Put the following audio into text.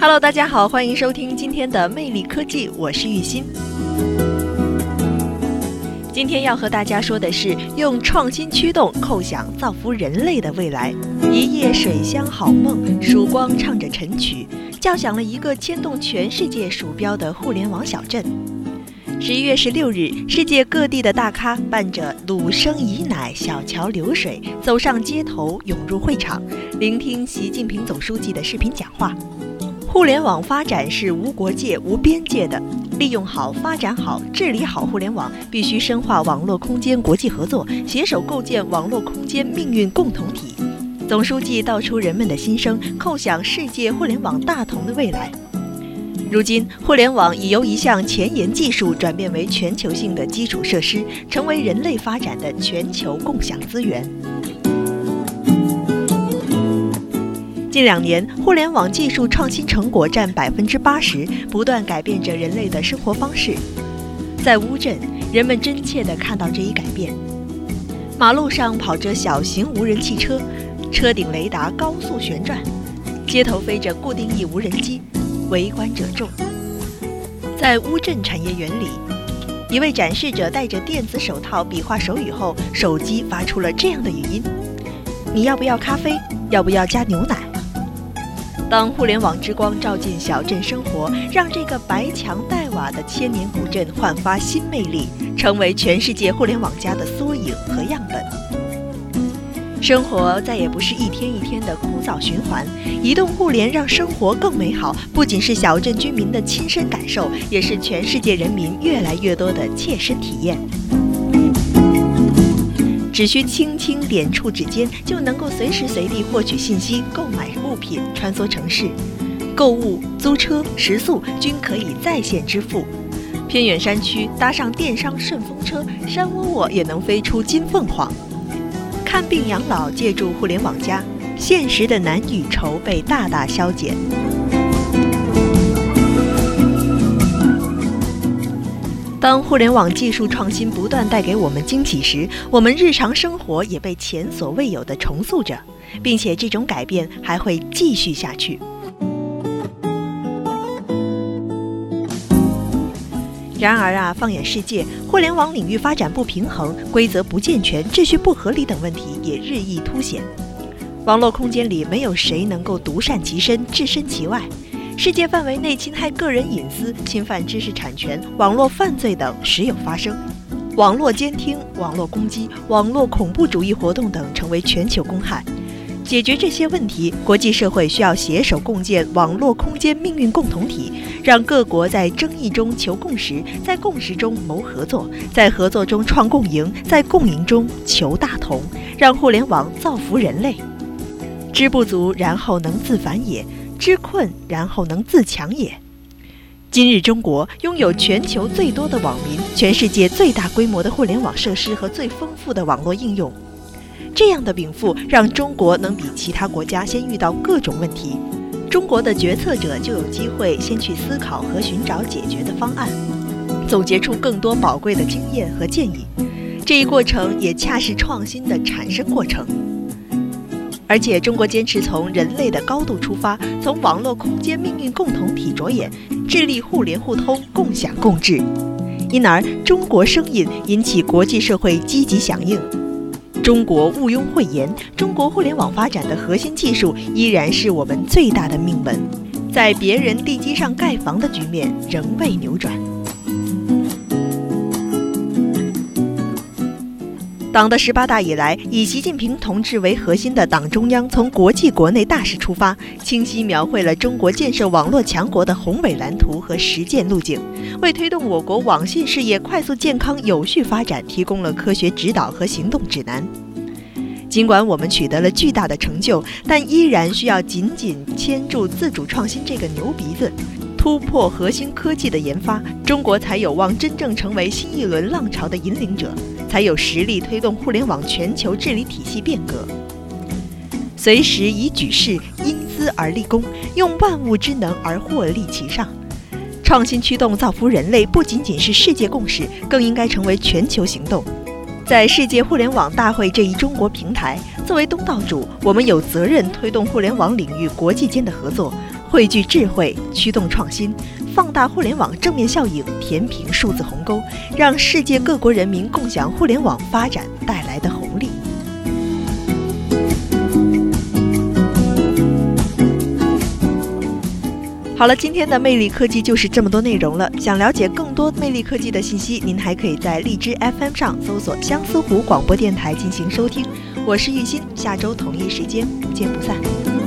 Hello，大家好，欢迎收听今天的魅力科技，我是玉鑫。今天要和大家说的是，用创新驱动，叩响造福人类的未来。一夜水乡好梦，曙光唱着晨曲，叫响了一个牵动全世界鼠标的互联网小镇。十一月十六日，世界各地的大咖伴着鲁生宜奶、小桥流水，走上街头，涌入会场，聆听习近平总书记的视频讲话。互联网发展是无国界、无边界的，利用好、发展好、治理好互联网，必须深化网络空间国际合作，携手构建网络空间命运共同体。总书记道出人们的心声，叩响世界互联网大同的未来。如今，互联网已由一项前沿技术转变为全球性的基础设施，成为人类发展的全球共享资源。近两年，互联网技术创新成果占百分之八十，不断改变着人类的生活方式。在乌镇，人们真切地看到这一改变：马路上跑着小型无人汽车，车顶雷达高速旋转；街头飞着固定翼无人机，围观者众。在乌镇产业园里，一位展示者戴着电子手套比划手语后，手机发出了这样的语音：“你要不要咖啡？要不要加牛奶？”当互联网之光照进小镇生活，让这个白墙黛瓦的千年古镇焕发新魅力，成为全世界互联网加的缩影和样本。生活再也不是一天一天的枯燥循环，移动互联让生活更美好，不仅是小镇居民的亲身感受，也是全世界人民越来越多的切身体验。只需轻轻点触指尖，就能够随时随地获取信息、购买品、穿梭城市、购物、租车、食宿均可以在线支付。偏远山区搭上电商顺风车，山窝窝也能飞出金凤凰。看病养老借助互联网加，现实的难与愁被大大消减。当互联网技术创新不断带给我们惊喜时，我们日常生活也被前所未有的重塑着，并且这种改变还会继续下去。然而啊，放眼世界，互联网领域发展不平衡、规则不健全、秩序不合理等问题也日益凸显。网络空间里没有谁能够独善其身、置身其外。世界范围内侵害个人隐私、侵犯知识产权、网络犯罪等时有发生，网络监听、网络攻击、网络恐怖主义活动等成为全球公害。解决这些问题，国际社会需要携手共建网络空间命运共同体，让各国在争议中求共识，在共识中谋合作，在合作中创共赢，在共赢中求大同，让互联网造福人类。知不足，然后能自反也。知困，然后能自强也。今日中国拥有全球最多的网民，全世界最大规模的互联网设施和最丰富的网络应用。这样的禀赋让中国能比其他国家先遇到各种问题，中国的决策者就有机会先去思考和寻找解决的方案，总结出更多宝贵的经验和建议。这一过程也恰是创新的产生过程。而且，中国坚持从人类的高度出发，从网络空间命运共同体着眼，致力互联互通、共享共治。因而，中国声音引起国际社会积极响应。中国毋庸讳言，中国互联网发展的核心技术依然是我们最大的命门，在别人地基上盖房的局面仍未扭转。党的十八大以来，以习近平同志为核心的党中央从国际国内大势出发，清晰描绘了中国建设网络强国的宏伟蓝图和实践路径，为推动我国网信事业快速、健康、有序发展提供了科学指导和行动指南。尽管我们取得了巨大的成就，但依然需要紧紧牵住自主创新这个牛鼻子。突破核心科技的研发，中国才有望真正成为新一轮浪潮的引领者，才有实力推动互联网全球治理体系变革。随时以举世因资而立功，用万物之能而获利其上。创新驱动造福人类，不仅仅是世界共识，更应该成为全球行动。在世界互联网大会这一中国平台，作为东道主，我们有责任推动互联网领域国际间的合作，汇聚智慧，驱动创新，放大互联网正面效应，填平数字鸿沟，让世界各国人民共享互联网发展带来的红利。好了，今天的魅力科技就是这么多内容了。想了解更多魅力科技的信息，您还可以在荔枝 FM 上搜索相思湖广播电台进行收听。我是玉鑫，下周同一时间不见不散。